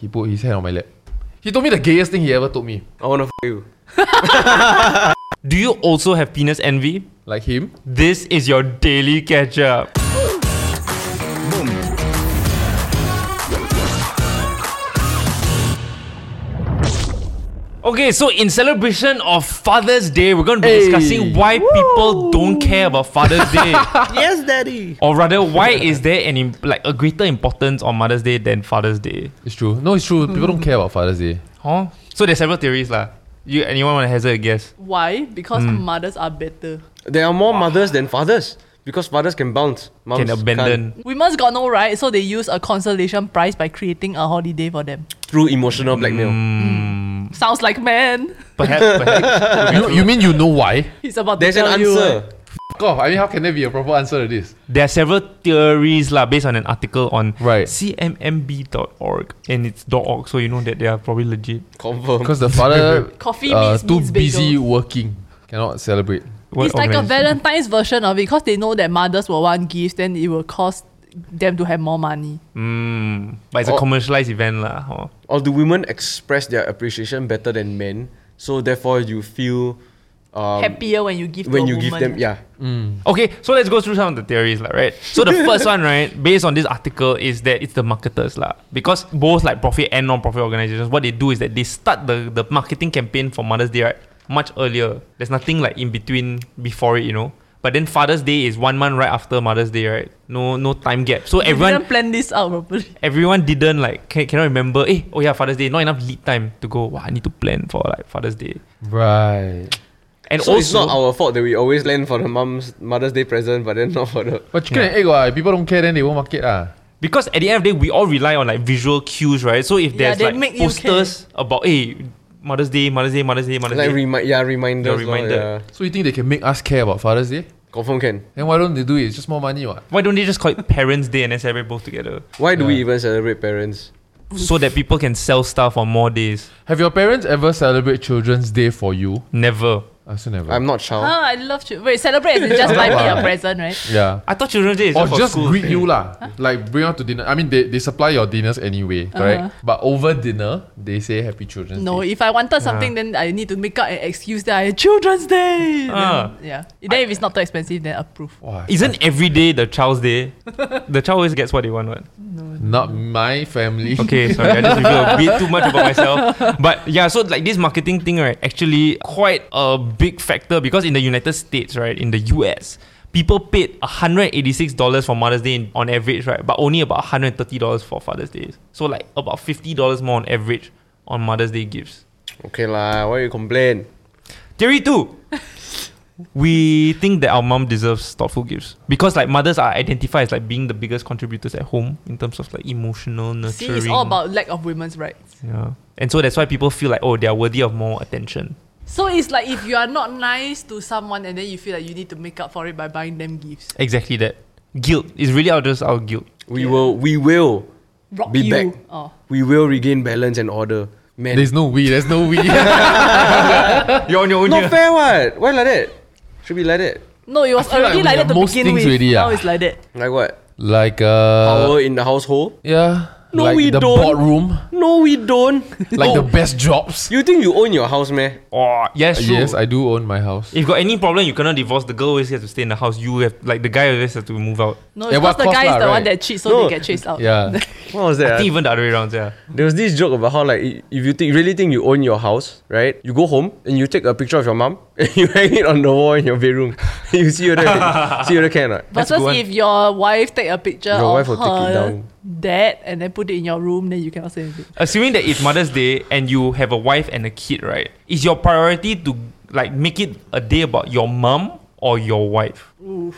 He put his hand on my lap. He told me the gayest thing he ever told me. I wanna f you. Do you also have penis envy? Like him. This is your daily catch up. Okay, so in celebration of Father's Day, we're going to be Hey. discussing why people don't care about Father's Day, yes, daddy. or rather, why is there an im- like a greater importance on Mother's Day than Father's Day? It's true. No, it's true. People don't hmm. care about Father's Day. Huh? So there's several theories lah. You anyone want to hazard a guess? Why? Because hmm. mothers are better. There are more mothers than fathers because fathers can bounce. Moms Can abandon? Women's got no right, so they use a consolation prize by creating a holiday for them. through emotional blackmail. Hmm. Sounds like man. Perhaps, perhaps. you, you mean you know why? He's about There's to an tell you. answer. Fuck off. I mean, how can there be a proper answer to this? There are several theories lah based on an article on Right. cmmb.org and it's .org, so you know that they are probably legit. Confirm. Because the father Coffee uh, meets too meets busy bagels. working, cannot celebrate. What It's like a organization? Valentine's version of it because they know that mothers will want gifts, then it will cost them to have more money. Mm, but it's a commercialized event lah. huh? or do women express their appreciation better than men? So therefore, you feel um, Happier when you give to when a you give them. Yeah. Okay, so let's go through some of the theories, lah, right? So the first one, right, based on this article, is that it's the marketers, lah. Because both like profit and non-profit organizations, what they do is that they start the, the marketing campaign for Mother's Day, right, much earlier. There's nothing like in between before it, you know. But then Father's Day is one month right after Mother's Day, right? No, no time gap. So You everyone, didn't plan this out properly. everyone didn't like can, cannot remember. Eh, oh yeah, Father's Day. Not enough lead time to go. Wow, I need to plan for like Father's Day. Right. And So also, it's not our fault that we always land for the mom's Mother's Day present, but then not for the. But chicken and egg, what? People don't care, then they won't market. Ah. because at the end of the day, we all rely on like visual cues, right? So if there's they like posters about hey, Mother's Day, Mother's Day, Mother's Day, Mother's Like Day. remi- yeah, reminders. You're lor, reminded. yeah. So you think they can make us care about Father's Day? Confirm can. Then why don't they do it? It's just more money, what? Why don't they just call it Parents' Day and then celebrate both together? Why do we even celebrate parents? So that people can sell stuff on more days. Have your parents ever celebrate Children's Day for you? Never. I also never. I'm not child. Ah, I love you. Wait, celebrate as in just buy me a present, right? yeah. I thought Children's Day is Or just, for or just school. greet you lah. Like bring out to dinner. I mean they, they supply your dinners anyway, correct? Uh-huh. But over dinner, they say Happy Children's day. No, Day. if I wanted something, then I need to make up an excuse that I Children's Day. Ah. Then, yeah. Then if it's not too expensive, then approve. Wow, Isn't every day the child's day? the child always gets what they want, what? not my family. Okay, sorry, I just revealed a bit too much about myself. But yeah, so like this marketing thing, right, actually quite a big factor because in the United States, right, in the US, people paid $186 for Mother's Day on average, right, but only about $130 for Father's Day. So like about $50 more on average on Mother's Day gifts. Okay lah, why you complain? Theory two. we think that our mom deserves thoughtful gifts because like mothers are identified as like being the biggest contributors at home in terms of like emotional nurturing. See, nurturing. it's all about lack of women's rights. Yeah. And so that's why people feel like, oh, they are worthy of more attention. So it's like if you are not nice to someone and then you feel like you need to make up for it by buying them gifts. Exactly that. Guilt is really out just our guilt. We will, we will, Rock Be you. back. Oh. we will regain balance and order. Man, There's no we, there's no we. You're on your own not fair. What? Why like that? Should be like that. No, it was already like like, we that have to most begin things with. already, now ah. it's like that. Like what? like uh Power in the household? Yeah. No, like we the don't. boardroom. No, we don't. Like the Oh, best jobs. You think you own your house, man? Oh, yes, true. Yes, I do own my house. If you got any problem, you cannot divorce. The girl always has to stay in the house. You have like the guy always has to move out. No, Yeah, because what the cost guy is lah, the one right? that cheats, so No. they get chased out. Yeah. What was I that? ah? think even the other way around, yeah. There was this joke about how like i- if you think really think you own your house, right? You go home and you take a picture of your mom and you hang it on the wall in your bedroom. you see whether see whether can or not. That's Versus good one. if your wife take a picture Your of wife will take it down. Dad and then put it in your room, then you cannot say anything. Assuming that it's Mother's Day and you have a wife and a kid, right? Is your priority to like make it a day about your mom or your wife? Oof.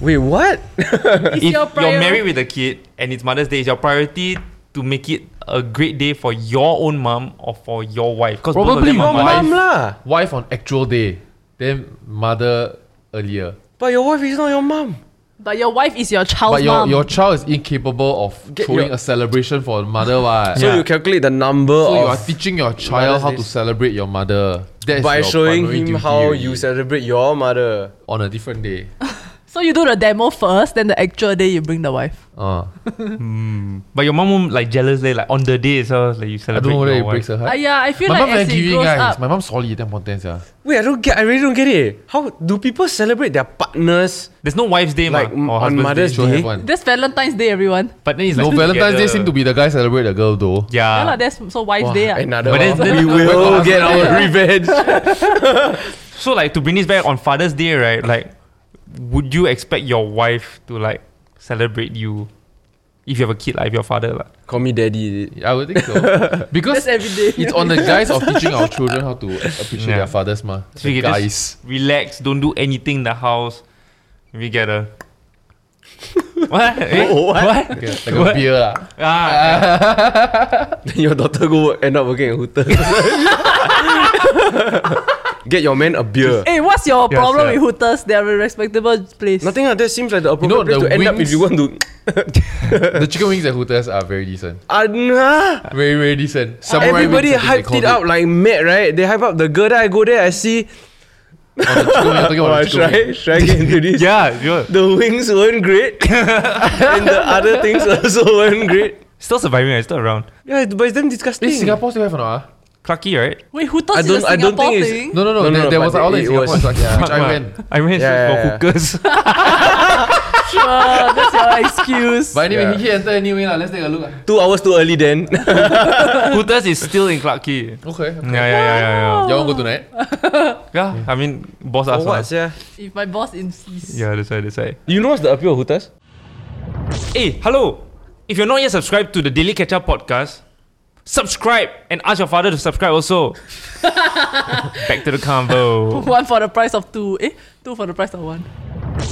Wait, what? if It's your you're married with a kid and it's Mother's Day, is your priority to make it a great day for your own mom or for your wife? Because Probably your mothers. Mom lah. Wife on actual day, then mother earlier. But your wife is not your mom. But your wife is your child's But your, mom. your child is incapable of Get throwing your- a celebration for mother. What? So Yeah. you calculate the number So you are of teaching your child Mother's how to Days. celebrate your mother. That's by your showing primary him duty how already. you celebrate your mother. on a different day. so you do the demo first, then the actual day you bring the wife. Uh, But your mom won't like jealous day, like on the day itself, like you I celebrate don't know whether your it wife. breaks her heart. yeah, I feel My like mom as very it giving grows guys. up, My mom solid, damn content, yeah. Wait, I don't get. I really don't get it. How do people celebrate their partners There's no wife's day, like ma, or on husband's Mother's day. Sure Day? have one. That's Valentine's Day, everyone. But then it's No, like Valentine's Day together. seem to be the guy celebrate the girl though. Yeah, Yeah. lah, that's so wife's Wow, day. ah. Another But one. then- we will get our revenge. So like to bring this back on Father's Day, right? Like, would you expect your wife to like celebrate you if you have a kid, like if you're father, like? Call me daddy. I would think so. because That's every day. it's on the guys of teaching our children how to appreciate Yeah. their fathers, ma. So you The can guys. relax, don't do anything in the house. We get a what? Eh? Oh, what? what? Okay, like a beer lah. Ah, Then your daughter go work, end up working at Hooters. Get your man a beer. Hey, what's your Yes, problem sir. with Hooters? They're a respectable place. Nothing like that seems like the appropriate know, place the to end up if wings- you want to. the chicken wings at Hooters are very decent. Ah, nah. Very, very decent. Samurai Everybody wings, I think hyped they it called up like mad, right? They hype up the girl. Then I go there, I see. On the chicken wing, I'm talking Oh, about the should chicken wing. I, should I get into this? yeah, sure. The wings weren't great, and the other things also weren't great. Still surviving, right? Still around. Yeah, but it's damn disgusting. Eh, Singapore still have or not? ah? Clarke Quay, right? Wait, Hooters I is don't- a I don't Singapore think it's- thing? No, no, no. No, no, there, no, there was but an outlet it in Singapore, was- it's like, which I went. I went Yeah, for yeah, yeah. hookers. Sure, that's your excuse. But anyway, Yeah. he entered anyway. lah. Let's take a look. Two hours too early then. hookers is still in Clarke Quay. Okay. okay. Yeah, yeah, yeah, yeah, Y'all want to go tonight? yeah. Yeah, I mean, boss For asked. what, us. yeah? if my boss insists. Yeah, that's right, that's right. You know what's the appeal of Hooters? Hey, eh, hello. If you're not yet subscribed to the Daily Catch Up podcast, subscribe and ask your father to subscribe also. Back to the convo. One for the price of two. Eh, two for the price of one.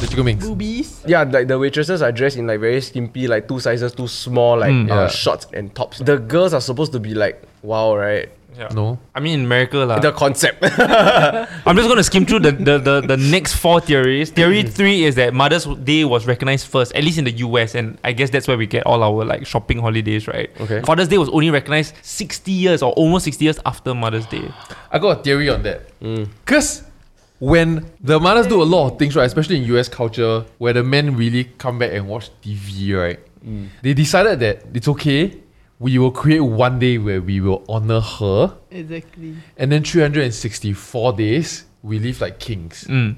The chicken wings. Boobies. Yeah, like the waitresses are dressed in like very skimpy, like two sizes too small, like Mm. uh, Yeah. shorts and tops. The girls are supposed to be like, wow, right? No. I mean, in America, lah. The concept. I'm just gonna skim through the, the, the, the next four theories. Theory mm. three is that Mother's Day was recognized first, at least in the US, and I guess that's where we get all our like shopping holidays, right? Okay. Father's Day was only recognized 60 years or almost 60 years after Mother's Day. I got a theory on that. Mm. Because when the mothers do a lot of things, right, especially in US culture, where the men really come back and watch TV, right, mm. they decided that it's okay. We will create one day where we will honor her, Exactly. and then 364 days we live like kings. Mm.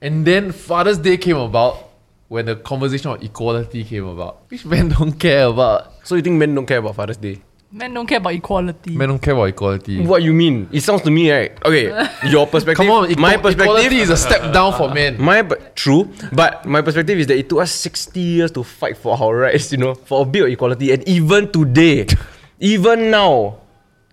And then Father's Day came about when the conversation of equality came about, which men don't care about. so you think men don't care about Father's Day? Men don't care about equality. Men don't care about equality. What you mean? It sounds to me right. Okay, your perspective. Come on, my perspective equality is a step down for men. My but true, but my perspective is that it took us 60 years to fight for our rights, you know, for a bit of equality, and even today, even now,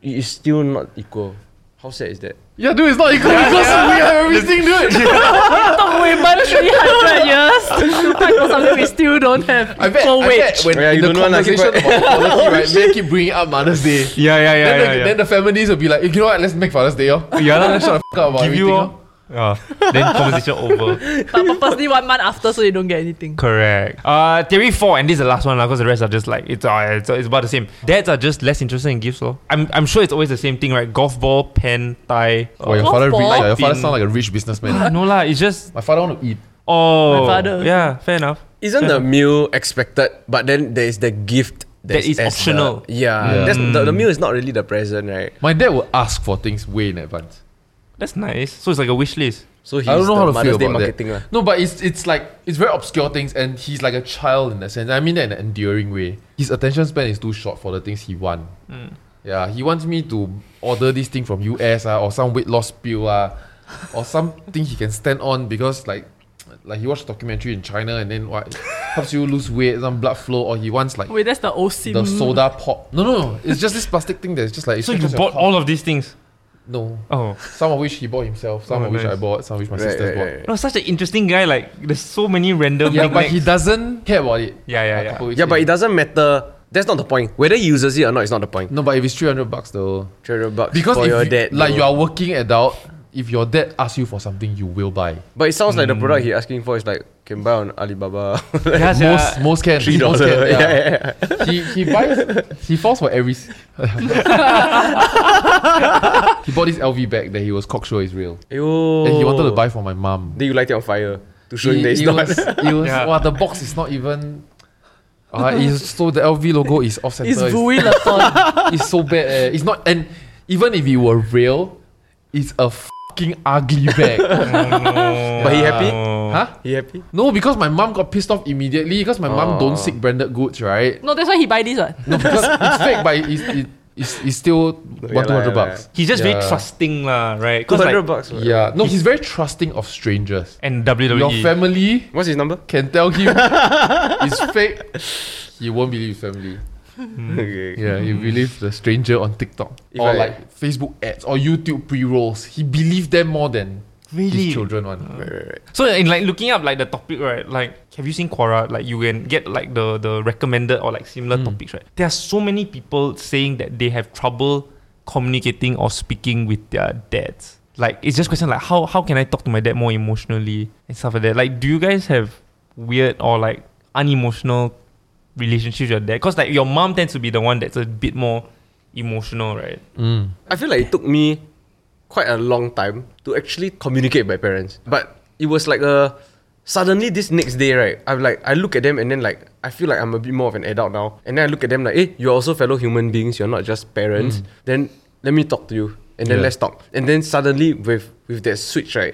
it is still not equal. How sad is that? Yeah, dude, it's not equal because we have everything, dude. took women 300 years to fight for something we still don't have. I bet, equal I wage. bet when Yeah, in you the don't conversation keep- about equality, right, men keep bringing up Mother's Day. Yeah, yeah, yeah, then, yeah. the, yeah. then the feminists will be like, you know what, let's make Father's Day, oh. Yeah, let's shut the fuck up about Give you everything, all. oh. Yeah. Then conversation over. but purposely one month after so you don't get anything. Correct. Uh, theory four, and this is the last one, because the rest are just like it's, uh, it's it's about the same. Dads are just less interested in gifts, so I'm I'm sure it's always the same thing, right? Golf ball, pen, tie. Oh, your Golf father rich, ball? your father Pin. sound like a rich businessman. no lah, it's just My father want to eat. oh, My father. Yeah, fair enough. Isn't the meal expected, but then there is the gift that's is as optional. The, yeah, Yeah. That's, the, the meal is not really the present, right? My dad will ask for things way in advance. That's nice. So it's like a wish list. So he's I don't know the how to Mother's feel Day about marketing that. lah. No, but it's it's like it's very obscure things, and he's like a child in that sense. I mean that in an enduring way. His attention span is too short for the things he want. Yeah, he wants me to order this thing from US ah, or some weight loss pill ah, or something he can stand on because like like he watched a documentary in China and then what helps you lose weight, some blood flow, or he wants like Wait, that's the OSIM. the soda pop. No, no, no, it's just this plastic thing that's just like So you bought cock. all of these things. No. Oh. Some of which he bought himself, some Oh, of which nice. I bought, some of which my Right, sisters right, bought. right. No, such an interesting guy. Like, there's so many random. Yeah, but he doesn't care about it. Yeah, yeah, A yeah. Yeah, but it doesn't matter. That's not the point. Whether he uses it or not, it's not the point. No, but if it's 300 bucks though. 300 bucks Because for if your you, dad. like bro. you are working adult, if your dad asks you for something, you will buy. But it sounds like the Mm. product he asking for is like can buy on Alibaba. Yeah, sia. Most most can. Three most dollar. can, Yeah, yeah. yeah, yeah. He he buys he falls for every s- He bought this LV bag that he was cocksure is real. Yo. And he wanted to buy for my mom. Then you light it on fire to show him that it's it not. was, it was Yeah. wow, the box is not even uh, it's, so the LV logo is off center. It's It's, Vui Vuitton. it's so bad. Eh. It's not and even if it were real, it's a fucking ugly bag. Oh, but he happy? Oh. huh? He happy? No, because my mom got pissed off immediately because my mom Oh. don't seek branded goods, right? no, that's why he buy this one. No, because it's fake, but it's, it, it's, it's still one Yeah two lah, yeah bucks. He's just Yeah. very trusting, lah, right? Two Because hundred like, bucks. what? Yeah, no, he's very trusting of strangers. and WWE. Your family What's his number? can tell him it's fake. He won't believe his family. Mm. okay. Yeah, he believes the stranger on TikTok If or I- like Facebook ads or YouTube pre rolls. He believed them more than Really? his children one. Right, right, right. So in like looking up like the topic, right? Like, have you seen Quora? Like, you can get like the the recommended or like similar hmm. topics, right? There are so many people saying that they have trouble communicating or speaking with their dads. Like, it's just question like how how can I talk to my dad more emotionally and stuff like that. Like, do you guys have weird or like unemotional relationships with your dad? Because like your mom tends to be the one that's a bit more emotional, right? Mm. I feel like it took me quite a long time to actually communicate with my parents. But it was like a suddenly this next day, right? I'm like I look at them and then like I feel like I'm a bit more of an adult now. And then I look at them like, hey, you're also fellow human beings, you're not just parents. Then let me talk to you. And then Yeah. let's talk. And then suddenly with with that switch, right,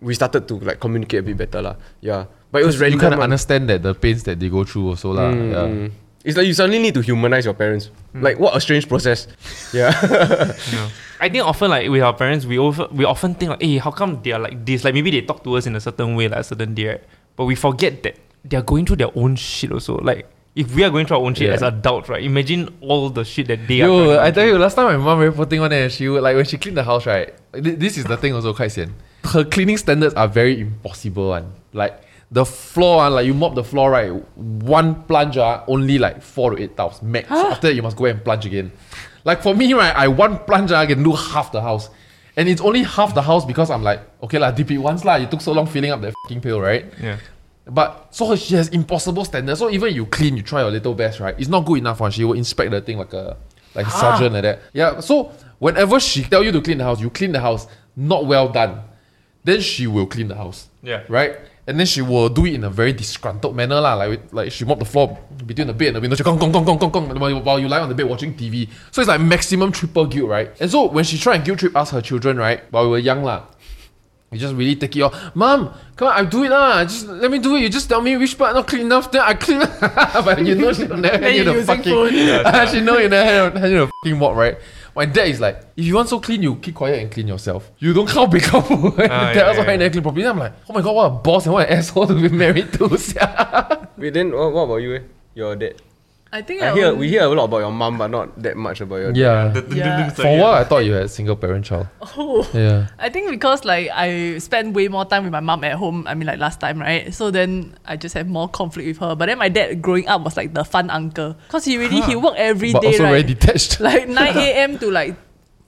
we started to like communicate a bit better. lah. Yeah. But it was really You kind of understand that the pains that they go through also lah. Mm, yeah. mm. It's like you suddenly need to humanize your parents. Like what a strange process. Yeah. I think often like with our parents, we often we often think like, hey, how come they are like this? Like maybe they talk to us in a certain way, like a certain day, right? But we forget that they are going through their own shit also. Like if we are going through our own shit Yeah. as adults, right? Imagine all the shit that they are. Yo, I go tell you, last time my mom very poor thing one eh, she would like when she cleaned the house, right? thi- This is the thing also quite sian. Her cleaning standards are very impossible one. Like the floor, ah, like you mop the floor, right? One plunge, ah, only like four to eight tiles max. After that, you must go and plunge again. Like for me, right, I one plunge, ah, I can do half the house. And it's only half the house because I'm like, okay lah, dip it once lah. You took so long filling up that fucking pail, right? Yeah. But so she has impossible standards. So even you clean, you try your little best, right? It's not good enough. One she will inspect the thing like a like a sergeant like that. Yeah. So whenever she tell you to clean the house, you clean the house not well done. Then she will clean the house. Yeah. Right. And then she will do it in a very disgruntled manner lah. Like like she mop the floor between the bed and the window. She gong gong gong gong gong gong while you- while you lie on the bed watching TV. So it's like maximum triple guilt, right? And so when she try and guilt trip us her children, right? While we were young lah. You just really take it off. Mom, come on, I do it lah. Just let me do it. You just tell me which part not clean enough, then I clean. but you know she never hand you the fucking. phone. she know you never hand, hand you the fucking mop, right? My dad is like, if you want so clean, you keep quiet and clean yourself. You don't count big up. Ah, Tell yeah, us yeah, why you never clean properly. Then I'm like, oh my god, what a boss and what an asshole to be married to. sia." Wait, then what, what about you? Eh? Your dad. I think I I hear will- we hear a lot about your mom, but not that much about your dad. yeah. Yeah. For a while, I thought you had a single parent child. Oh. Yeah. I think because like I spend way more time with my mom at home. I mean like last time, right? So then I just have more conflict with her. But then my dad growing up was like the fun uncle, cause he really he work every day, But also very detached. like 9 a.m. to like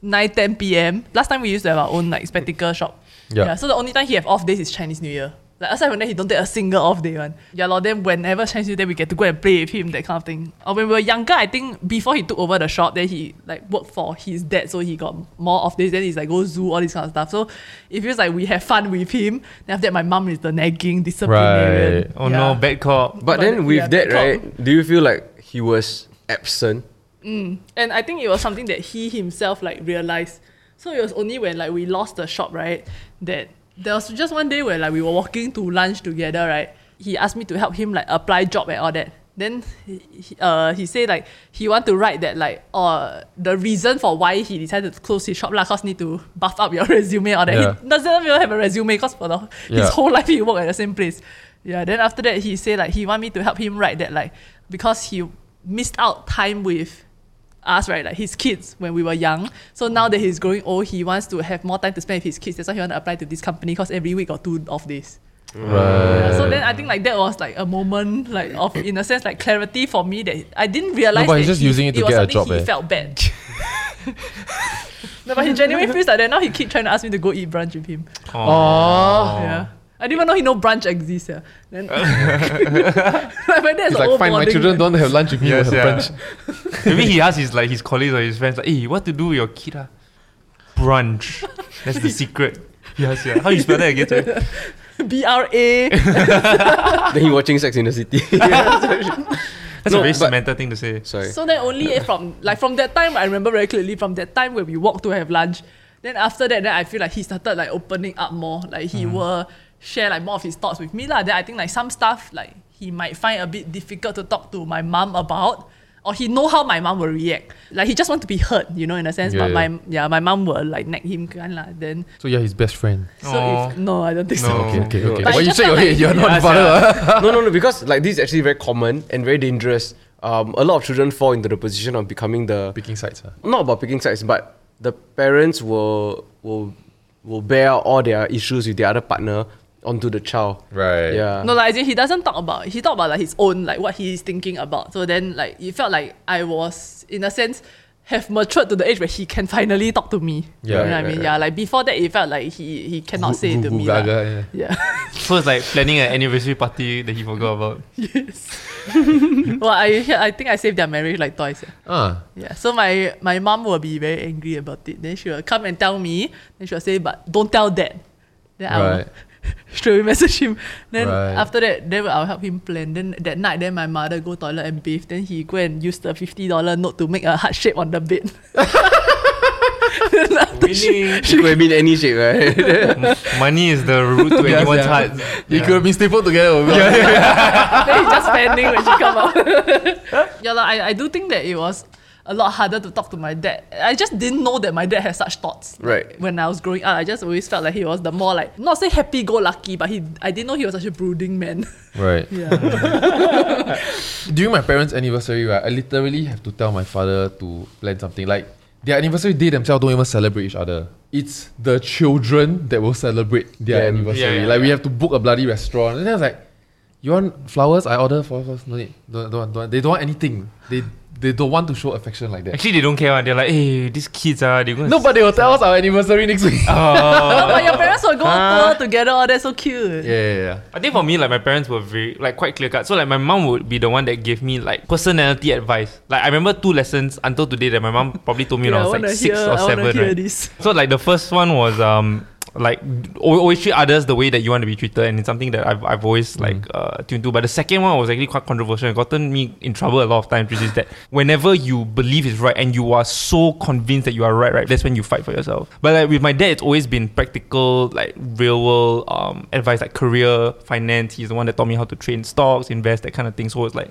9 10 p.m. Last time we used to have our own like spectacle shop. Yeah. So the only time he have off days is Chinese New Year. Like aside from that, he don't take a single off day one. Yeah, lor. Then whenever Chinese New Year, we get to go and play with him, that kind of thing. Or when we were younger, I think before he took over the shop, then he like worked for his dad, so he got more off days. Then he's like go zoo, all this kind of stuff. So it feels like we have fun with him. Then after that, my mom is the nagging disciplinarian. Right. Oh Yeah. no, bad cop. But, But then with yeah, that, right? Do you feel like he was absent? Mm. And I think it was something that he himself like realized. So it was only when like we lost the shop, right? That there was just one day where like we were walking to lunch together, right? He asked me to help him like apply job and all that. Then he, uh, he said like he want to write that like uh the reason for why he decided to close his shop lah cause need to buff up your resume or that. Yeah. He doesn't even have a resume cause for the Yeah. his whole life he worked at the same place. Yeah, then after that he said like he want me to help him write that like because he missed out time with us, right, like his kids when we were young. So now that he's growing old, he wants to have more time to spend with his kids. That's why he want to apply to this company because every week or two off days. Right. So then I think like that was like a moment like of in a sense like clarity for me that I didn't realize. but that he's just he- using it to was get a something job, He eh. felt bad. no, but he genuinely feels like that. Now he keep trying to ask me to go eat brunch with him. Oh. Yeah. I didn't even know he know brunch exists. Yeah. Then like, my dad's It's like, oh, fine, my children don't have lunch with me, Yes, have yeah. brunch. Maybe he asks his like his colleagues or his friends like, hey, what to do with your kid? ah? Brunch. That's the secret. Yes, yeah. How you spell that again? B R A. then he watching Sex in the City. That's No, a very but- Samantha thing to say. Sorry. So then only eh, from like from that time I remember very clearly from that time when we walked to have lunch. Then after that, then I feel like he started like opening up more. Like he mm. will share like more of his thoughts with me lah. Then I think like some stuff like he might find a bit difficult to talk to my mom about. Or he know how my mom will react. Like he just want to be heard, you know, in a sense. Yeah, but yeah. my yeah, my mom will like nag him kan lah. Then So you're his best friend. so Aw. if no, I don't think so. No. Okay, okay, No. okay. But Why it you just shake your head? You're not Yes, father. no, no, no, because like this is actually very common and very dangerous. Um, a lot of children fall into the position of becoming the Picking sides. ah. not about picking sides, but the parents will will will bear all their issues with the other partner onto the child. Right. Yeah. No, like he doesn't talk about he talk about like his own like what he's thinking about. So then like it felt like I was in a sense have matured to the age where he can finally talk to me. Yeah. you know what I mean? right, Yeah, like before that it felt like he he cannot say to me. gu- lah. gaga, yeah. Yeah. So it's like planning an anniversary party that he forgot about. yes. well, I I think I saved their marriage like twice. Yeah. Ah. Yeah. So my my mom will be very angry about it. Then she will come and tell me. Then she will say, "But don't tell dad." Then I will Right. straight away message him. Then Right. after that, then I'll help him plan. Then that night, then my mother go toilet and bathe. Then he go and use the fifty dollar note to make a heart shape on the bed. Then after she- could have been any shape, right? Money is the root to Yes, anyone's yeah. heart. You could have been stapled together. then he just spending when she come out. yeah, lah, I, I do think that it was a lot harder to talk to my dad. I just didn't know that my dad had such thoughts. Right. When I was growing up, I just always felt like he was the more like not say happy go lucky, but he I didn't know he was such a brooding man. Right. yeah. During my parents' anniversary, right, I literally have to tell my father to plan something. Like their anniversary day themselves don't even celebrate each other. It's the children that will celebrate their Them. anniversary. Yeah, yeah, like we have to book a bloody restaurant. And then I was like, You want flowers? I order flowers. No need. Don't, don't, don't, They don't want anything. They they don't want to show affection like that. Actually, they don't care. one. They're like, hey, these kids are. They're going No, but they will tell us our anniversary next week. no, but your parents will go tour together. Oh, that's so cute. yeah, yeah, yeah. I think for me, like my parents were very like quite clear cut. So like my mom would be the one that gave me like personality advice. Like I remember two lessons until today that my mom probably told me when Yeah, I I was wanna like six hear, or I seven. hear Right? this. So like the first one was um like always treat others the way that you want to be treated, and it's something that I've, I've always like uh, tuned to. But the second one was actually quite controversial and gotten me in trouble a lot of times, which is that whenever you believe is right and you are so convinced that you are right, right, that's when you fight for yourself. But like with my dad, it's always been practical, like real world um, advice, like career, finance. He's the one that taught me how to trade stocks, invest, that kind of thing. So it's like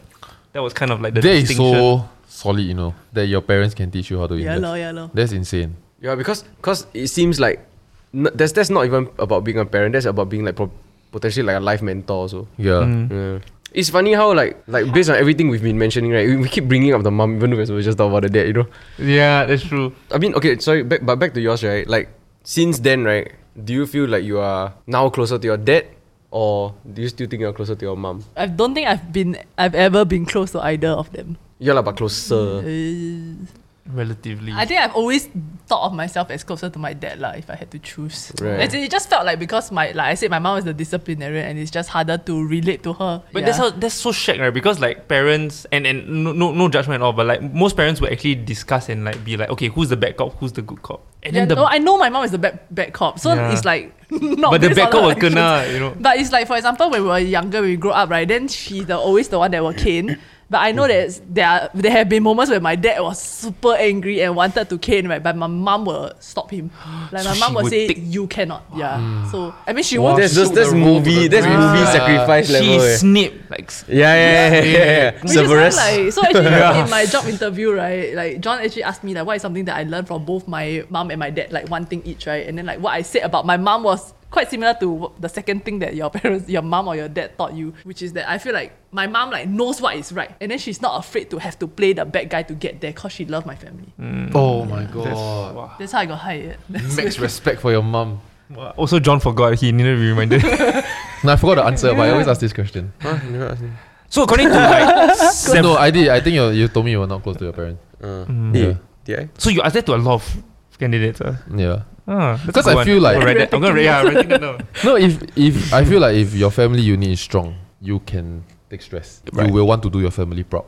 that was kind of like the That is distinction. so solid, you know, that your parents can teach you how to Yeah, invest. lor, yeah, lor. That's insane. Yeah, because cause it seems like n- that's that's not even about being a parent. That's about being like pro- potentially like a life mentor. Also, Yeah. Mm. yeah. It's funny how like like based on everything we've been mentioning, right? We, we keep bringing up the mom, even though we just talk about the dad. You know, Yeah, that's true. I mean, okay, sorry, back, but back to yours, right? Like since then, right? Do you feel like you are now closer to your dad, or do you still think you're closer to your mom? I don't think I've been I've ever been close to either of them. Yeah, lah, but closer. Uh, Relatively. I think I've always thought of myself as closer to my dad lah, if I had to choose. Right. As It just felt like because my like I said, my mom is the disciplinarian and it's just harder to relate to her. But Yeah. that's how that's so shack, right? Because like parents and and no, no no judgment at all, but like most parents will actually discuss and like be like, okay, who's the bad cop, who's the good cop, and Yeah, then the no, I know my mom is the bad bad cop, so Yeah. it's like not. but the bad cop her will actions. kena, you know. But it's like for example, when we were younger, when we grew up, right? Then she's the always the one that will cane. But I know that there are, there have been moments where my dad was super angry and wanted to cane, right? But my mom will stop him. Like my So mom she will would say, take- "You cannot." Yeah. So I mean, she Wow. won't. That's just shook that's the rule to movie. That's grave. movie Yeah. sacrifice She level. eh. snip like s- Yeah, yeah, yeah, yeah, yeah. Which is why, Severus. like, so actually in my job interview, right, like John actually asked me like what is something that I learned from both my mom and my dad, like one thing each, right? And then like what I said about my mom was quite similar to the second thing that your parents, your mom or your dad taught you, which is that I feel like my mom like knows what is right, and then she's not afraid to have to play the bad guy to get there because she loves my family. Oh my god. Wow. That's how I got hired. That's Max respect for your mom. Wow. Also, John forgot. He needed to be reminded. No, I forgot the answer, but I always ask this question. Huh? You never ask me. so according to like, sev- No, I did. I think you, you told me you were not close to your parents. Uh, Mm. Yeah. did I? so you asked that to a lot of candidates. Uh. Yeah. Ah, Because good I one. feel like- I'm gonna write that- I'm gonna yeah, I'm writing that. No, if if I feel like if your family unit is strong, you can take stress. Right. You will want to do your family proud.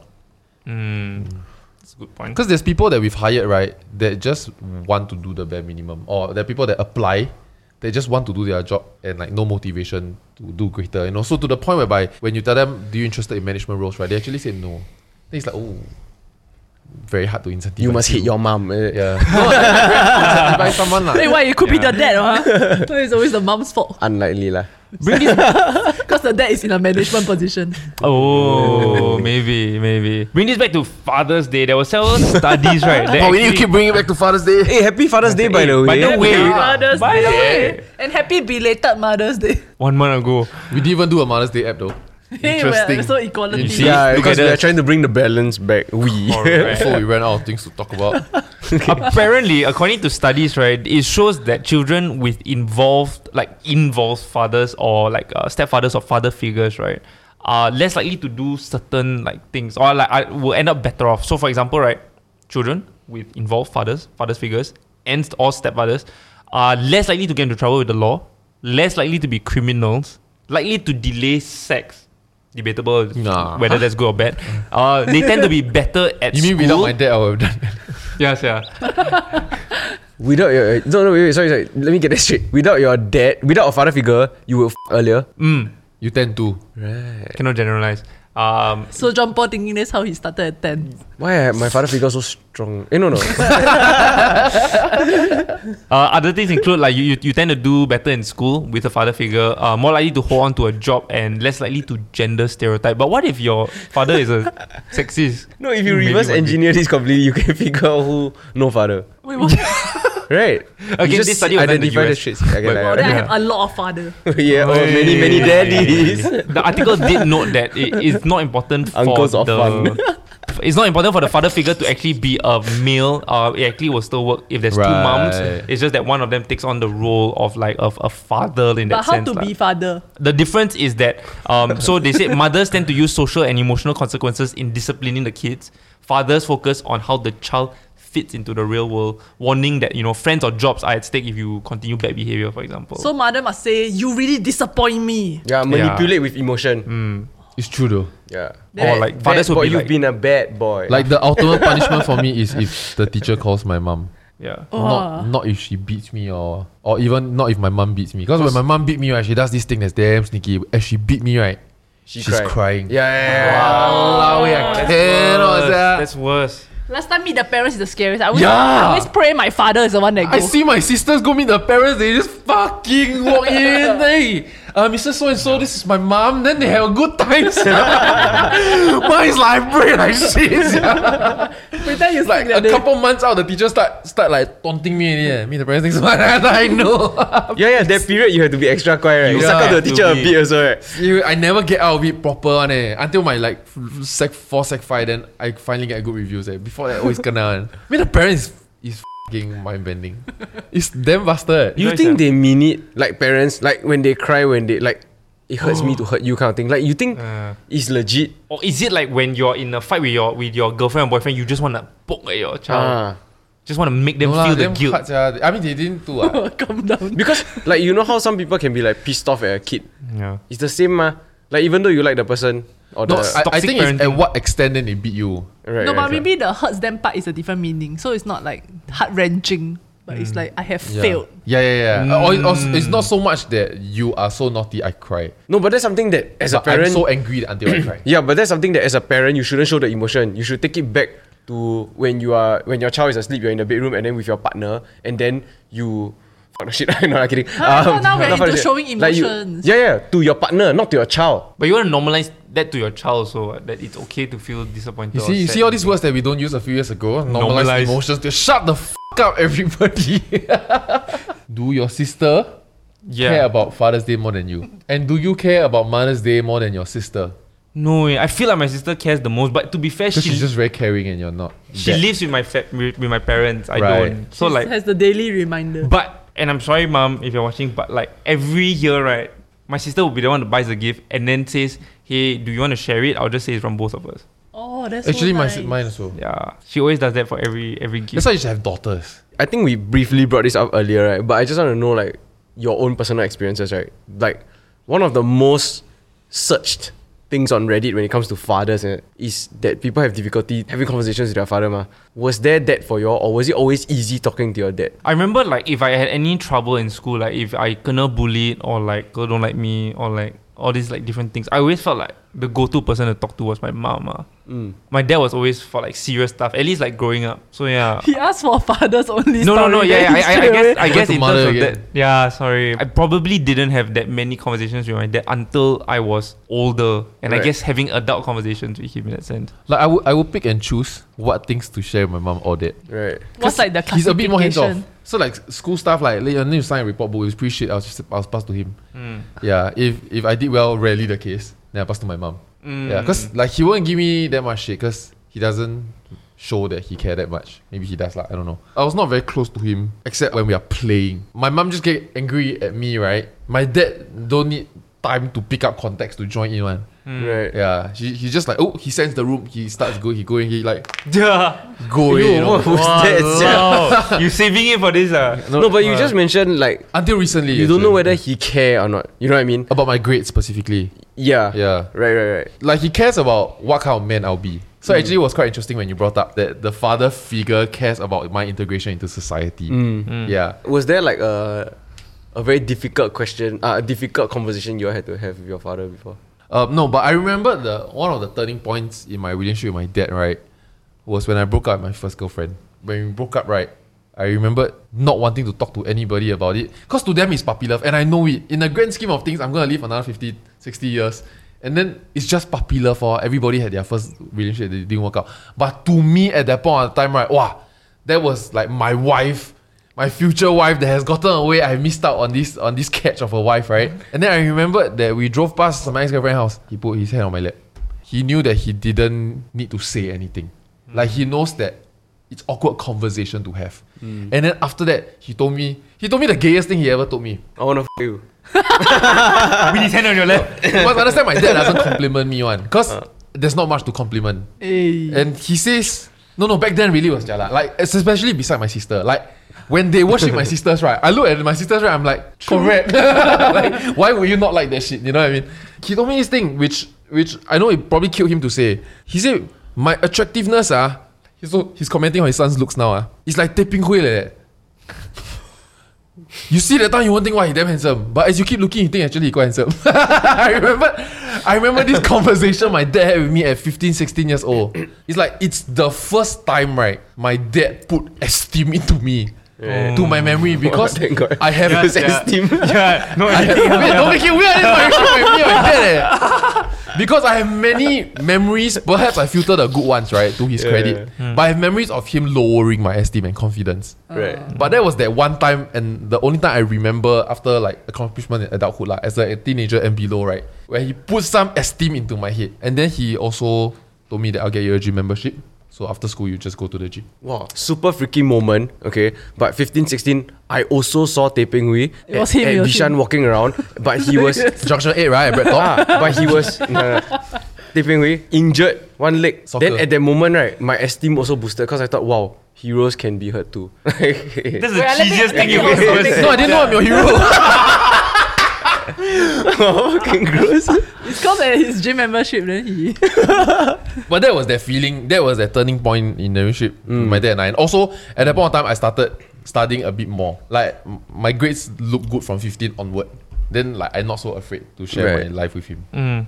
Mm. That's a good point. Because there's people that we've hired, right, that just want to do the bare minimum. Or there are people that apply, they just want to do their job and like no motivation to do greater. You know, so to the point whereby when you tell them, do you interested in management roles, right? They actually say no. Then it's like, oh, very hard to incentivize. You must hate your mom. eh? Yeah. no, like, very hard to incentivize someone lah. Wait, why? It could be the dad, huh? Why it's always the mom's fault Unlikely lah. Bring this. because the dad is in a management position. oh, maybe, maybe. Bring this back to Father's Day. There were several studies, right? that Oh, we need to keep bringing it back to Father's Day. Hey, happy Father's Day by the way. by the way, Happy Yeah. Mother's By the Day. And happy belated Mother's Day. one month ago. We didn't even do a Mother's Day app though. Hey, we're Interesting. so equality. You see? yeah, Look because at we are trying to bring the balance back. We. Alright. Before we ran out of things to talk about. Apparently, according to studies, right, it shows that children with involved, like involved fathers or like uh, stepfathers or father figures, right, are less likely to do certain like things or like I will end up better off. So, for example, right, children with involved fathers, fathers figures, and or stepfathers are less likely to get into trouble with the law, less likely to be criminals, likely to delay sex. Debatable Nah. whether that's good or bad. Uh, they tend to be better at You mean school. without my dad, I would have done that. Yes, yeah. Without your no no wait, wait sorry sorry let me get this straight. Without your dad, without a father figure, you will f- earlier. Mm. You tend to. Right. Cannot generalize. Um, So John Paul thinking that's how he started at 10. Why my father figure so strong? Eh no no. uh, other things include like you, you, you tend to do better in school with a father figure, uh, more likely to hold on to a job, and less likely to gender stereotype. But what if your father is a sexist? no, if you Maybe reverse engineer this completely, you can figure out who no father. Wait, what? Right. Again, you this just study was done in the identify the US. traits. Okay, But- like, oh, then I have a lot of father. yeah, oh, many many daddies. The article did note that it is not important for Uncles the. fun. It's not important for the father figure to actually be a male. Uh, it actually will still work if there's two moms. It's just that one of them takes on the role of like of a father in that But how to lah. be father? The difference is that, um, so they say mothers tend to use social and emotional consequences in disciplining the kids. Fathers focus on how the child fits into the real world, warning that you know friends or jobs are at stake if you continue bad behavior, for example. So mother must say, you really disappoint me. Yeah, manipulate with emotion. Mm. It's true though. Yeah. Or like fathers bad would boy, be you've like- been a bad boy. Like the ultimate punishment for me is if the teacher calls my mom. yeah. Oh. Not not if she beats me or or even not if my mom beats me. Because when my mom beat me, right, she does this thing that's damn sneaky. As she beat me, right, she she's cried. crying. Yeah, yeah, yeah. Walao, I That's cannot, worse. That's worse. Last time meet the parents is the scariest. I always, Yeah. I always pray my father is the one that I see my sisters go meet the parents, they just fucking walk in. hey, uh, Mr. So and so, this is my mom. Then they have a good time. Mine's like brain like shit. sia. Pretend you like sick a that day. couple months out, the teacher start start like taunting me. already, eh. Meet the parents. Things I know. Yeah, yeah, that period you have to be extra quiet, right? You You suck up to have the to teacher a be. bit also, right? You- I never get out of it proper one, eh. Until my like f- sec four, sec five, then I finally get a good reviews. Eh. Before that, always kena. one. I mean, the parents is fucking mind bending. It's damn bastard. You Nice, think yeah. they mean it? Like parents, like when they cry, when they like, it hurts me to hurt you kind of thing. Like you think Uh, it's legit? or is it like when you're in a fight with your with your girlfriend or boyfriend, you just want to poke at your child, Ah. just want to make them No lah, feel the damn guilt. hard, sia. I mean, they didn't do. ah. Calm down. Because like you know how some people can be like pissed off at a kid. Yeah. It's the same, ma. Like even though you like the person or No, the I, I toxic think it's at what extent then they beat you. right, no, right, but maybe the hurts them part is a different meaning. So it's not like heart wrenching, but it's mm. like I have Yeah. failed. Yeah, yeah, yeah. Mm. Or, or it's not so much that you are so naughty, I cry. No, but that's something that as But a parent, I'm so angry until I cry. yeah, but that's something that as a parent you shouldn't show the emotion. You should take it back to when you are when your child is asleep, you're in the bedroom and then with your partner, and then you. Fuck the shit. no, I'm kidding. Um, I thought now we're into the shit. showing Like you- emotions. yeah, yeah, to your partner, not to your child. But you want to normalize that to your child so that it's okay to feel disappointed. You see, you see all these words that we don't use a few years ago. Normalize, Normalize. emotions. To shut the fuck up, everybody. Do your sister Yeah. care about Father's Day more than you? And do you care about Mother's Day more than your sister? No. I feel like my sister cares the most. But to be fair, she she's just very caring and you're not. she That- lives with my fa- with, with my parents. I Right. don't. So She like, has the daily reminder. but and I'm sorry, mom, if you're watching. But like every year, right, my sister will be the one that buys the gift and then says, "Hey, do you want to share it?" I'll just say it's from both of us. oh, that's Actually, so my nice. si- mine also. Yeah, she always does that for every every gift. That's why you should have daughters. I think we briefly brought this up earlier, right? But I just want to know like your own personal experiences, right? Like one of the most searched things on Reddit when it comes to fathers eh, is that people have difficulty having conversations with their father. Ma. Was there that for you or was it always easy talking to your dad? I remember like if I had any trouble in school, like if I kena bullied or like girl don't like me or like all these like different things, I always felt like the go-to person to talk to was my mom. ah. Mm. My dad was always for like serious stuff, at least like growing up. So yeah. He asked for fathers only. No, no, no. Yeah, yeah. I, I, I guess, I guess in mother terms of that. Yeah, sorry. I probably didn't have that many conversations with my dad until I was older, and I guess having adult conversations with him in that sense. Like I would, I would pick and choose what things to share with my mom or dad. Right. What's like the He's a bit more hands off. So like school stuff, like later need to sign a report book. It's pretty shit. I was just I was pass to him. Hmm. Yeah, if if I did well, rarely the case. Then I pass to my mom. Hmm. Yeah, because like he won't give me that much shit because he doesn't show that he care that much. Maybe he does, like I don't know. I was not very close to him except when we are playing. My mom just get angry at me, right? My dad don't need time to pick up context to join in one. Right. Yeah, he, he's just like, oh, he sends the room, he starts going, he going, he like Yeah. go in, you know? Who's that? sia? you saving it for this? Uh? No, but you just mentioned like Until recently, you don't know whether he care or not. You know what I mean? about my grades specifically. Yeah. Yeah. Right, right, right. like he cares about what kind of man I'll be. So actually, it was quite interesting when you brought up that the father figure cares about my integration into society. Yeah, Was there like a a very difficult question, uh, a difficult conversation you all had to have with your father before? Um, no, but I remember the one of the turning points in my relationship with my dad. Right, was when I broke up with my first girlfriend. When we broke up, right, I remember not wanting to talk to anybody about it because to them it's puppy love, and I know it. In the grand scheme of things, I'm gonna live another 50, 60 years. And then it's just puppy love for everybody had their first relationship that didn't work out. But to me at that point of time, right, wow, that was like my wife, my future wife that has gotten away. I missed out on this on this catch of a wife, right? Mm-hmm. And then I remembered that we drove past my ex-girlfriend's house. He put his hand on my lap. He knew that he didn't need to say anything. Mm. Like he knows that it's awkward conversation to have. Mm. And then after that, he told me he told me the gayest thing he ever told me. I wanna f you. With his hand on your lap. You must understand my dad doesn't compliment me one. Because uh. there's not much to compliment. Hey. And he says, no, no, back then really was jala. Like, especially beside my sister. Like, when they worship my sisters, right? I look at my sisters, right? I'm like, correct. like, why would you not like that shit? You know what I mean? He told me this thing, which, which I know it probably killed him to say. He said, my attractiveness, ah, he's, so, he's commenting on his son's looks now, ah. It's like Tay Ping Hui like. You see that time you won't think why he damn handsome, but as you keep looking, you think actually he quite handsome. I remember, I remember this conversation my dad had with me at 15, 16 years old. It's like it's the first time, right? My dad put esteem into me, to my memory because Thank God. I have His yeah. esteem. yeah. No, I have, wait, don't make it weird. This my relationship with me and my dad. eh. Because I have many memories. Perhaps I filter the good ones, right, to his credit. But I have memories of him lowering my esteem and confidence. Right. But that was that one time, and the only time I remember after like accomplishment in adulthood, like as a teenager and below, right, where he put some esteem into my head, and then he also told me that I'll get you a gym membership. So after school, you just go to the gym. Wow, super freaky moment. Okay, but 15, 16, I also saw Tay Ping Hui It was at, him, at it was Bishan him. walking around, but he was Junction eight, right? Bread ah, but he was no, no. Tay Ping Hui injured one leg. Soccer. Then at that moment, right, my esteem also boosted because I thought, wow, heroes can be hurt too. That's the Wait, let me- cheesiest thing you've ever something. said. no, I didn't know I'm your hero. Oh, Fucking gross. It's because of his gym membership, then he. But that was that feeling. That was that turning point in the relationship. with mm. My dad and I. And also at that point of time, I started studying a bit more. Like m- my grades look good from 15 onward. Then like I'm not so afraid to share Right. my life with him. Mm.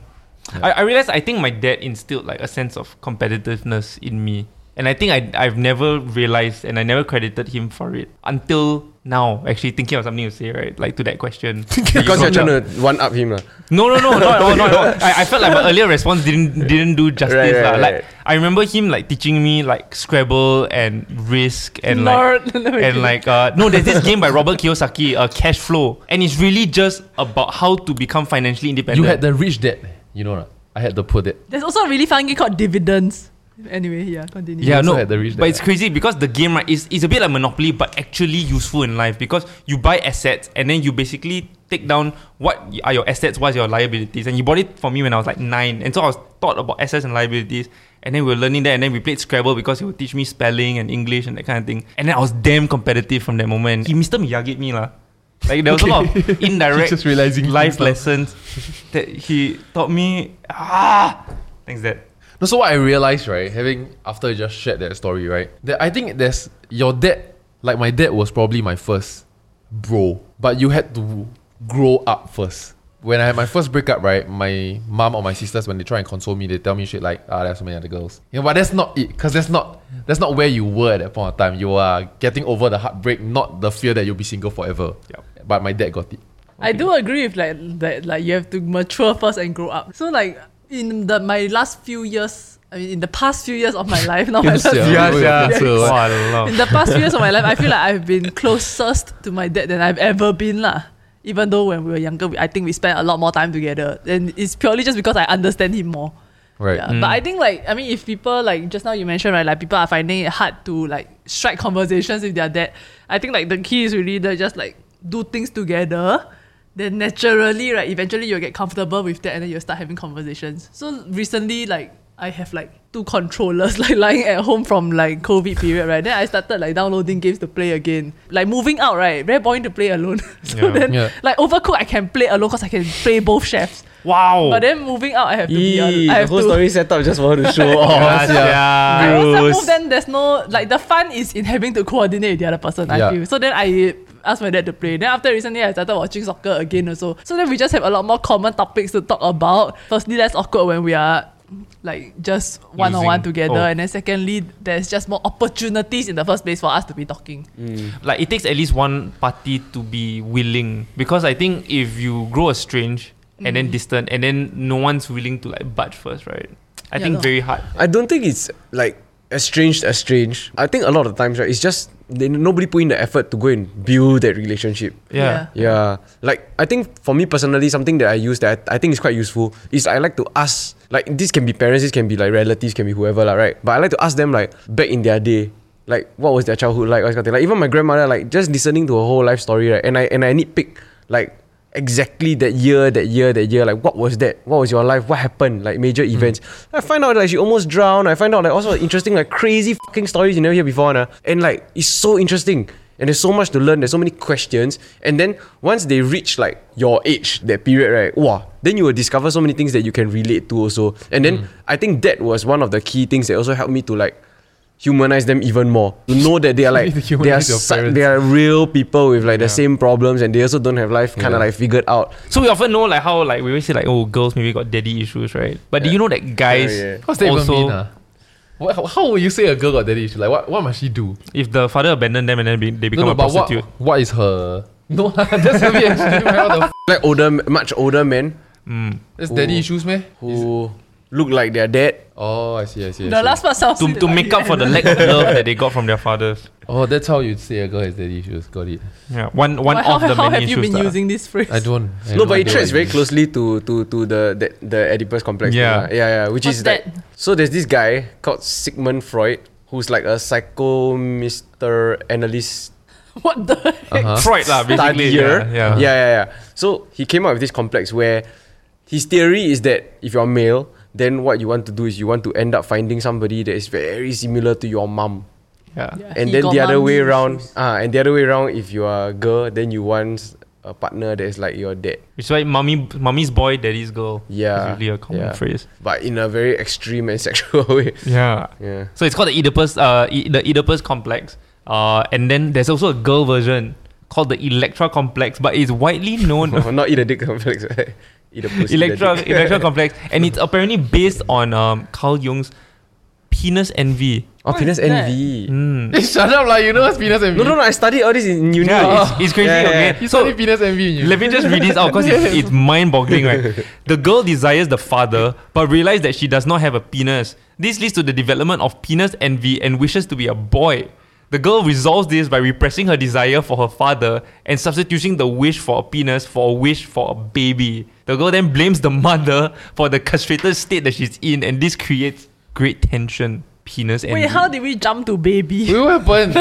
I, I realized I think my dad instilled like a sense of competitiveness in me. And I think I, I've never realized and I never credited him for it until now actually thinking of something to say, right? Like to that question. Because you're trying to one up him. lah. No, no, no, not at all, not at all. I, I felt like my earlier response didn't didn't do justice. Right, lah. right, Like right. I remember him like teaching me like Scrabble and Risk and like and like uh no, there's this game by Robert Kiyosaki, uh, Cash Flow, and it's really just about how to become financially independent. You had the rich dad, you know, right? I had the poor dad. There's also a really fun game called Dividends. Anyway, yeah, continue. Yeah, also no, had the rich but dad. it's crazy because the game right is is a bit like Monopoly, but actually useful in life because you buy assets and then you basically take down what are your assets, what's your liabilities, and you bought it for me when I was like nine, and so I was taught about assets and liabilities, and then we were learning that, and then we played Scrabble because he would teach me spelling and English and that kind of thing, and then I was damn competitive from that moment. He Mr. Miyagi me lah. Like there was a lot of indirect Just realizing life lessons that he taught me. Ah, thanks, Dad. No, so what I realized, right, having after you just shared that story, right, that I think there's your dad, like my dad was probably my first bro, but you had to grow up first. When I had my first breakup, right, my mom or my sisters, when they try and console me, they tell me shit like, ah, there's so many other girls. Yeah, but that's not it, because that's not that's not where you were at that point of time. You are getting over the heartbreak, not the fear that you'll be single forever. Yep. But my dad got it. I do agree with like that like you have to mature first and grow up. So like in the my last few years, I mean in the past few years of my life, not my last few Yeah, years. yeah. Yes. In the past few years of my life, I feel like I've been closest to my dad than I've ever been lah. Even though when we were younger, we, I think we spent a lot more time together, and it's purely just because I understand him more. Right. Yeah, but I think like I mean, if people like just now you mentioned right, like people are finding it hard to like strike conversations with their dad. I think like the key is really to just like do things together. Then naturally, right, eventually you'll get comfortable with that, and then you'll start having conversations. So recently, like I have like two controllers like lying at home from like COVID period, right? Then I started like downloading games to play again. Like moving out, right? Very boring to play alone. so Yeah. then Yeah. like overcooked, I can play alone because I can play both chefs. Wow. But then moving out, I have to be. Eee, al- I the have whole to. story set up just for her to show Yeah, off. yeah. I also Gross. move, then there's no like the fun is in having to coordinate with the other person. I feel so. Then I asked my dad to play. Then after recently, I started watching soccer again also. So then we just have a lot more common topics to talk about. Firstly, less awkward when we are like just one on one together, oh. and then secondly, there's just more opportunities in the first place for us to be talking. Mm. like it takes at least one party to be willing because I think if you grow estranged and then mm. distant and then no one's willing to like budge first, right? I Yeah think lor. very hard. I don't think it's like estranged, estranged. I think a lot of times, right, it's just they, nobody put in the effort to go and build that relationship. Yeah. Yeah, like I think for me personally, something that I use that I, I think is quite useful is I like to ask, like this can be parents, this can be like relatives, can be whoever, lah, right? But I like to ask them like back in their day, like what was their childhood like, all this kind of. Like even my grandmother, like just listening to her whole life story, right? And I and I nitpick like exactly that year, that year, that year, like what was that? What was your life? What happened? Like major hmm. events. I find out like she almost drowned. I find out like also interesting, like crazy fucking stories you never hear before, nah. and like it's so interesting. And there's so much to learn. There's so many questions. And then once they reach like your age, that period, right? Wow. Then you will discover so many things that you can relate to also. And then hmm. I think that was one of the key things that also helped me to like humanize them even more. To know that they are like they are su- they are real people with like the same problems and they also don't have life kind of Yeah. like figured out. So we often know like how like we always say like oh girls maybe got daddy issues, right? But do you know that guys Yeah, yeah. What's that also even mean? ah? What, how, how would you say a girl got daddy issues? Like, what, what must she do? if the father abandoned them and then be, they become no, no, a but what, prostitute. what is her. No, that's a bit extreme. man. What the f- Like older, much older men Mm. That's daddy issues, man. who look like their dad. Oh, I see, I see. I The see. last part sounds To, to make up for the lack of love that they got from their fathers. Oh, that's how you say a girl has daddy issues. Got it. Yeah, one one Why- how, of the how many have you been using this phrase? I don't. I No, have but it idea tracks very closely to to to the the, the Oedipus complex. Yeah. lah. yeah, yeah. Which What's is like that? so. There's this guy called Sigmund Freud who's like a psycho Mister analyst What the heck? Uh-huh. Freud lah, basically. Yeah, yeah. yeah, yeah, yeah. So he came up with this complex where his theory is that if you're male, then what you want to do is you want to end up finding somebody that is very similar to your mom. Yeah. Yeah, And he then the other way around, issues. ah, and the other way around, if you are a girl, then you want a partner that is like your dad. It's is why mommy, mommy's boy, daddy's girl. Yeah, Is really a common yeah. phrase. But in a very extreme and sexual way. Yeah. Yeah. So it's called the Oedipus, uh, E- the Oedipus complex. Uh, and then there's also a girl version called the Electra complex, but it's widely known. Not eat a dick complex, right? Eat a pussy. eat a Electra. Electra complex, and it's apparently based on um, Carl Jung's penis envy. Oh, penis is that? envy. Hey, shut up, like you know what's penis envy? No, no, no. I studied all this in uni. Yeah, it's, it's crazy. Yeah, yeah, okay, yeah. You so study penis envy in you. Let me just read this out because it's, it's mind boggling, right? The girl desires the father, but realizes that she does not have a penis. This leads to the development of penis envy and wishes to be a boy. The girl resolves this by repressing her desire for her father and substituting the wish for a penis for a wish for a baby. The girl then blames the mother for the castrated state that she's in, and this creates great tension. Penis envy. Wait, how did we jump to baby? What happened?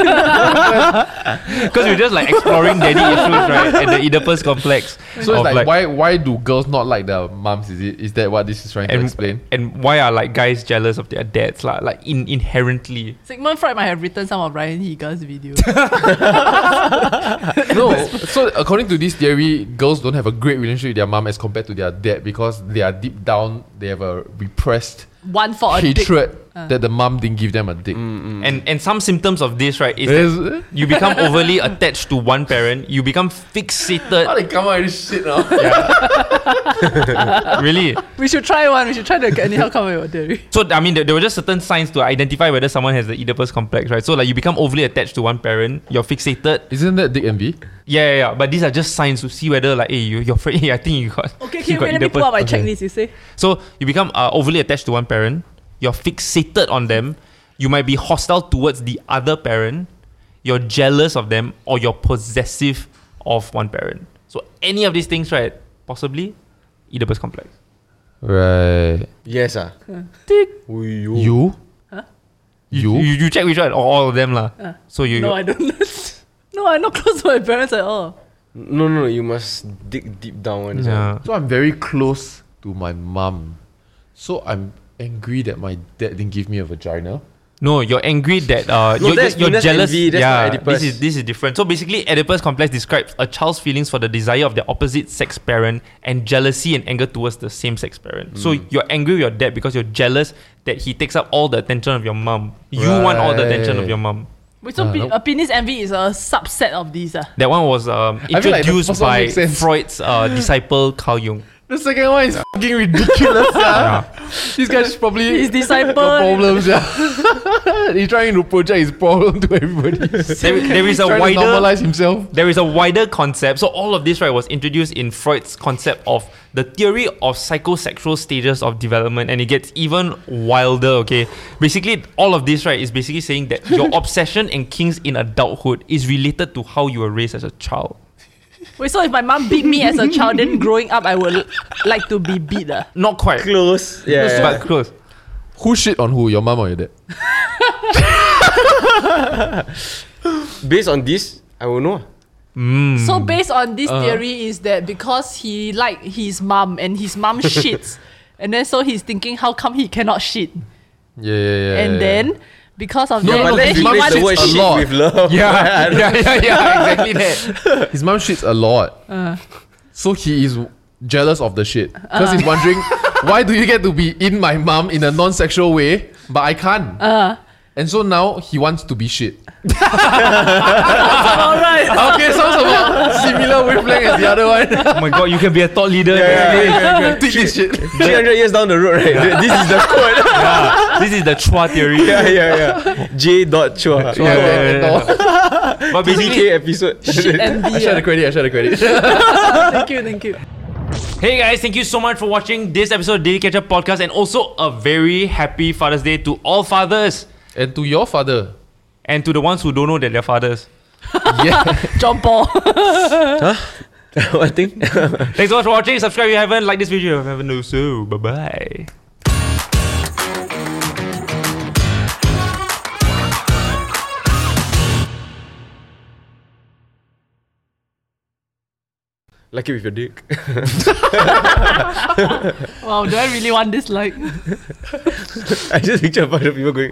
Because we're just like exploring daddy issues, right? And the Oedipus complex. so it's of, like, why why do girls not like their moms? Is it is that what this is trying to explain? and why are like guys jealous of their dads lah? Like in inherently. Sigmund Freud might have written some of Ryan Higa's videos. no. So according to this theory, girls don't have a great relationship with their mom as compared to their dad because they are deep down they have a repressed One for a dick. hatred that the mom didn't give them a dick. Mm, mm. And and some symptoms of this right is There's- that you become overly attached to one parent. You become fixated. How they come out with this shit now? really. We should try one. We should try to anyhow come up with a theory. So I mean, there, there were just certain signs to identify whether someone has the Oedipus complex, right? So like you become overly attached to one parent. You're fixated. Isn't that dick envy? Yeah, yeah, yeah. But these are just signs to see whether like, hey, you, you're afraid. Hey, I think you got. Okay, you okay, got wait, let me Oedipus. pull out my Okay. checklist. You say? So you become uh, overly attached to one parent. You're fixated on them. You might be hostile towards the other parent. You're jealous of them, or you're possessive of one parent. So any of these things, right? Possibly Oedipus complex. Right. Yes, ah. Tick. Uyo. You? You You? you, check which one? Or all of them lah. so you No, I don't. no, I'm not close to my parents at all. No, no, no. You must dig deep down yeah. So I'm very close to my mom. So I'm angry that my dad didn't give me a vagina. No, you're angry that uh, No, you're, that's you're penis jealous. envy, that's yeah, this is this is different. So basically, Oedipus complex describes a child's feelings for the desire of their opposite sex parent and jealousy and anger towards the same sex parent. So Hmm. you're angry with your dad because you're jealous that he takes up all the attention of your mom. You want all the attention of your mom. Wait, so Ah, pe- nope. a penis envy is a subset of these. Uh. That one was um, I feel like introduced by makes. Freud's uh, disciple Carl Jung. The second one is fucking ridiculous, yeah. This guy is probably His disciple. got problems, yeah. He's trying to project his problem to everybody. There, there is a trying to wider normalize himself. there is a wider concept. So all of this right was introduced in Freud's concept of the theory of psychosexual stages of development, and it gets even wilder. Okay, basically all of this right is basically saying that your obsession and kinks in adulthood is related to how you were raised as a child. Wait, so if my mom beat me as a child, then growing up I would like to be beat. Uh. Not quite, Close. Yeah. but close. Who shit on who? Your mom or your dad? Based on this, I will know. Ah. Hmm. So based on this uh. theory is that because he like his mom and his mom shits, and then so he's thinking how come he cannot shit, Yeah, yeah, yeah. and yeah. then because of No, that, but then let's replace the word shit shit. a lot. with love. Yeah, yeah, yeah, yeah, exactly that. his mom shits a lot. Uh. So he is jealous of the shit. Because he's uh. wondering, why do you get to be in my mom in a non sexual way, but I can't? Uh. And so now he wants to be shit. Alright. Okay, sounds about similar wavelength as the other one. Oh my god, you can be a thought leader. Yeah, yeah, Take this shit. 300 years down the road, right? this is the code. Yeah, this is the Chua theory. yeah, yeah, yeah. J. Dot Chua. Yeah, yeah, yeah, yeah. But basically, TK episode. Shit and I be. share the credit, I share the credit. Thank you, thank you. Hey guys, thank you so much for watching this episode of Daily Ketchup Podcast and also a very happy Father's Day to all fathers and to your father. and to the ones who don't know that they're fathers. Yeah. John Paul. what thing? Thanks so much for watching. Subscribe if you haven't. Like this video if you haven't. So, bye bye. like it with your dick. wow, do I really want this? Like, I just picture a bunch of people going